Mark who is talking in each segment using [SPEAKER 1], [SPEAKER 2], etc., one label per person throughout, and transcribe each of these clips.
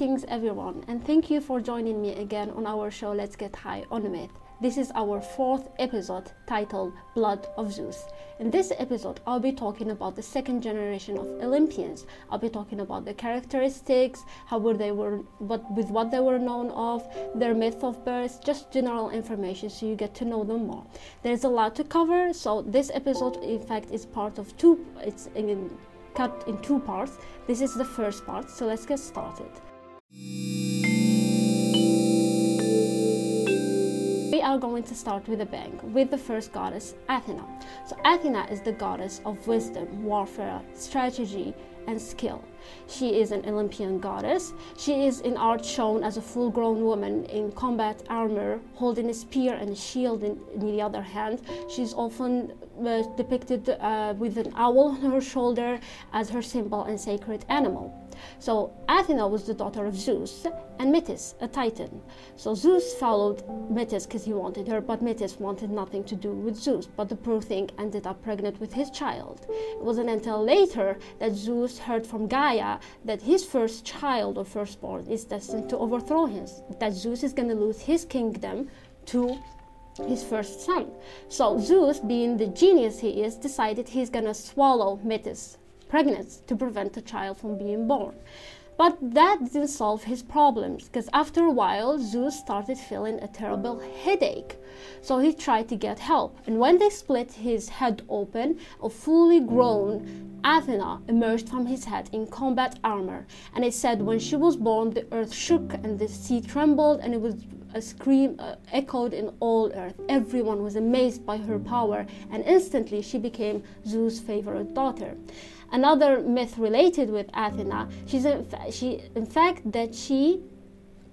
[SPEAKER 1] Greetings, everyone, and thank you for joining me again on our show Let's Get High on Myth. This is our fourth episode titled Blood of Zeus. In this episode, I'll be talking about the second generation of Olympians. I'll be talking about the characteristics, how were they were, what with what they were known of, their myth of birth, just general information so you get to know them more. There's a lot to cover, so this episode, in fact, is part of two. It's in, cut in two parts. This is the first part, so let's get started. We are going to start with a bang with the first goddess, Athena. So, Athena is the goddess of wisdom, warfare, strategy, and skill. She is an Olympian goddess. She is in art shown as a full grown woman in combat armor, holding a spear and a shield in, in the other hand. She's often uh, depicted uh, with an owl on her shoulder as her symbol and sacred animal. So Athena was the daughter of Zeus and Metis, a titan. So Zeus followed Metis because he wanted her, but Metis wanted nothing to do with Zeus. But the poor thing ended up pregnant with his child. It wasn't until later that Zeus heard from Gaia that his first child or firstborn is destined to overthrow him, that Zeus is going to lose his kingdom to his first son. So Zeus, being the genius he is, decided he's gonna swallow Metis, pregnant, to prevent the child from being born. But that didn't solve his problems because after a while, Zeus started feeling a terrible headache. So he tried to get help. And when they split his head open, a fully grown Athena emerged from his head in combat armor. And it said when she was born, the earth shook and the sea trembled, and it was a scream uh, echoed in all earth. Everyone was amazed by her power, and instantly she became Zeus' favorite daughter. Another myth related with Athena, she's in fa- she in fact that she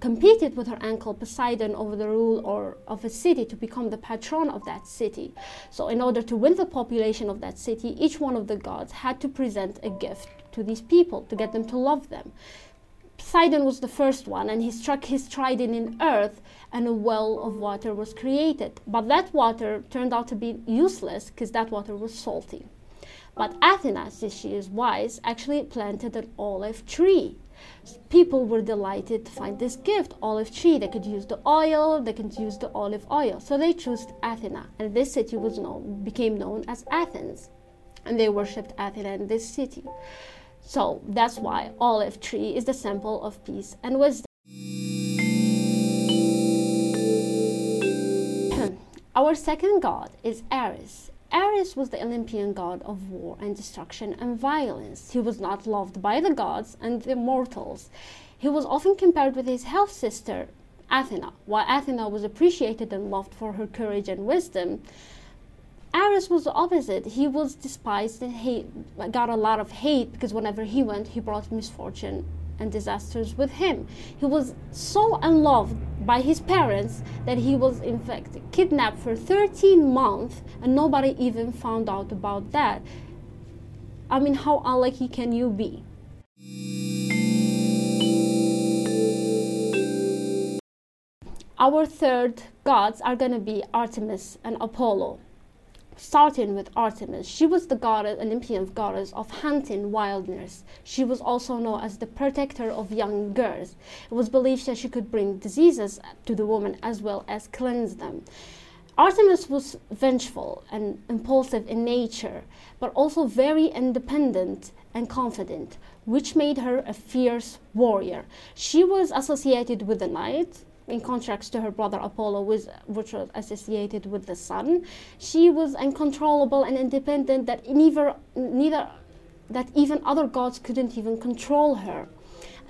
[SPEAKER 1] competed with her uncle Poseidon over the rule or of a city to become the patron of that city. So in order to win the population of that city, each one of the gods had to present a gift to these people to get them to love them. Poseidon was the first one, and he struck his trident in earth, and a well of water was created. But that water turned out to be useless because that water was salty. But Athena, since she is wise, actually planted an olive tree. People were delighted to find this gift, olive tree. They could use the oil, they could use the olive oil. So they chose Athena, and this city was known, became known as Athens. And they worshipped Athena in this city. So that's why olive tree is the symbol of peace and wisdom. Our second god is Ares. Ares was the Olympian god of war and destruction and violence. He was not loved by the gods and the mortals. He was often compared with his half sister, Athena. While Athena was appreciated and loved for her courage and wisdom, Ares was the opposite. He was despised and hate, got a lot of hate because whenever he went, he brought misfortune and disasters with him. He was so unloved by his parents that he was, in fact, kidnapped for 13 months and nobody even found out about that. I mean, how unlucky can you be? Our third gods are going to be Artemis and Apollo starting with Artemis. She was the goddess, Olympian goddess of hunting wildness. She was also known as the protector of young girls. It was believed that she could bring diseases to the woman as well as cleanse them. Artemis was vengeful and impulsive in nature, but also very independent and confident, which made her a fierce warrior. She was associated with the night, in contrast to her brother Apollo, was, which was associated with the sun. She was uncontrollable and independent that neither, neither that even other gods couldn't even control her.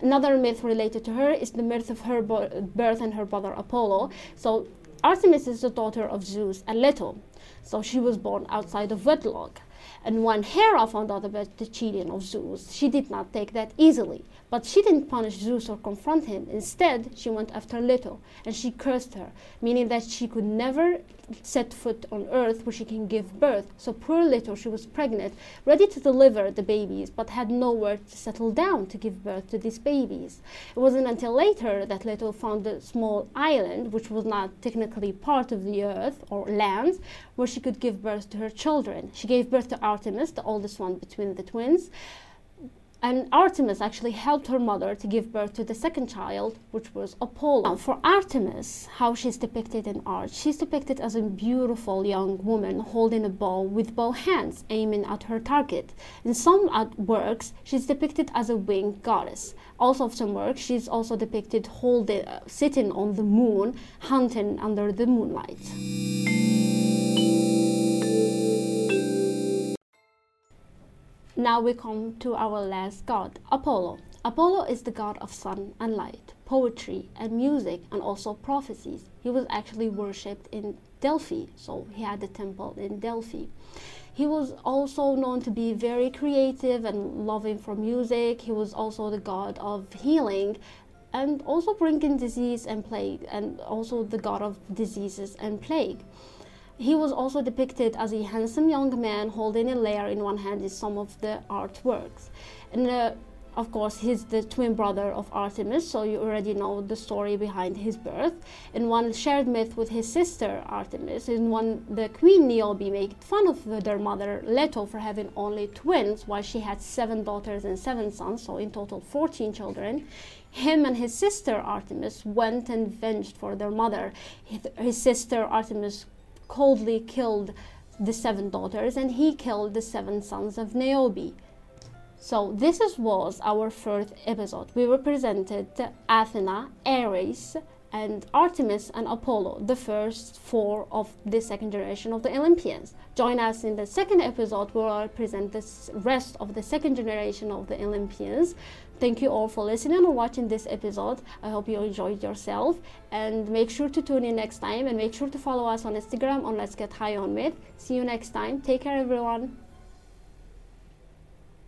[SPEAKER 1] Another myth related to her is the myth of her birth and her brother Apollo. So Artemis is the daughter of Zeus and Leto. So she was born outside of wedlock. And when Hera found out about the cheating of Zeus, she did not take that easily. But she didn't punish Zeus or confront him. Instead, she went after Leto and she cursed her, meaning that she could never set foot on earth where she can give birth. So poor Leto, she was pregnant, ready to deliver the babies, but had nowhere to settle down to give birth to these babies. It wasn't until later that Leto found a small island, which was not technically part of the earth or land, where she could give birth to her children. She gave birth to Artemis, the oldest one between the twins. And Artemis actually helped her mother to give birth to the second child, which was Apollo. Now, for Artemis, how she's depicted in art, she's depicted as a beautiful young woman holding a bow with both hands, aiming at her target. In some works, she's depicted as a winged goddess. Also, of some works, she's also depicted holding, uh, sitting on the moon, hunting under the moonlight. Now we come to our last god, Apollo. Apollo is the god of sun and light, poetry and music, and also prophecies. He was actually worshipped in Delphi, so he had a temple in Delphi. He was also known to be very creative and loving for music. He was also the god of healing and also bringing disease and plague, and also the god of diseases and plague. He was also depicted as a handsome young man holding a lyre in one hand in some of the artworks. And uh, of course, he's the twin brother of Artemis, so you already know the story behind his birth. In one shared myth with his sister Artemis, in one the queen Niobe made fun of their mother Leto for having only twins, while she had seven daughters and seven sons, so in total 14 children. Him and his sister Artemis went and venged for their mother. His sister Artemis coldly killed the seven daughters and he killed the seven sons of Niobe. So this was our first episode. We represented Athena, Ares, and Artemis and Apollo, the first four of the second generation of the Olympians. Join us in the second episode where I'll present the rest of the second generation of the Olympians. Thank you all for listening or watching this episode. I hope you enjoyed yourself and make sure to tune in next time and make sure to follow us on Instagram on Let's Get High on Myth. See you next time. Take care everyone.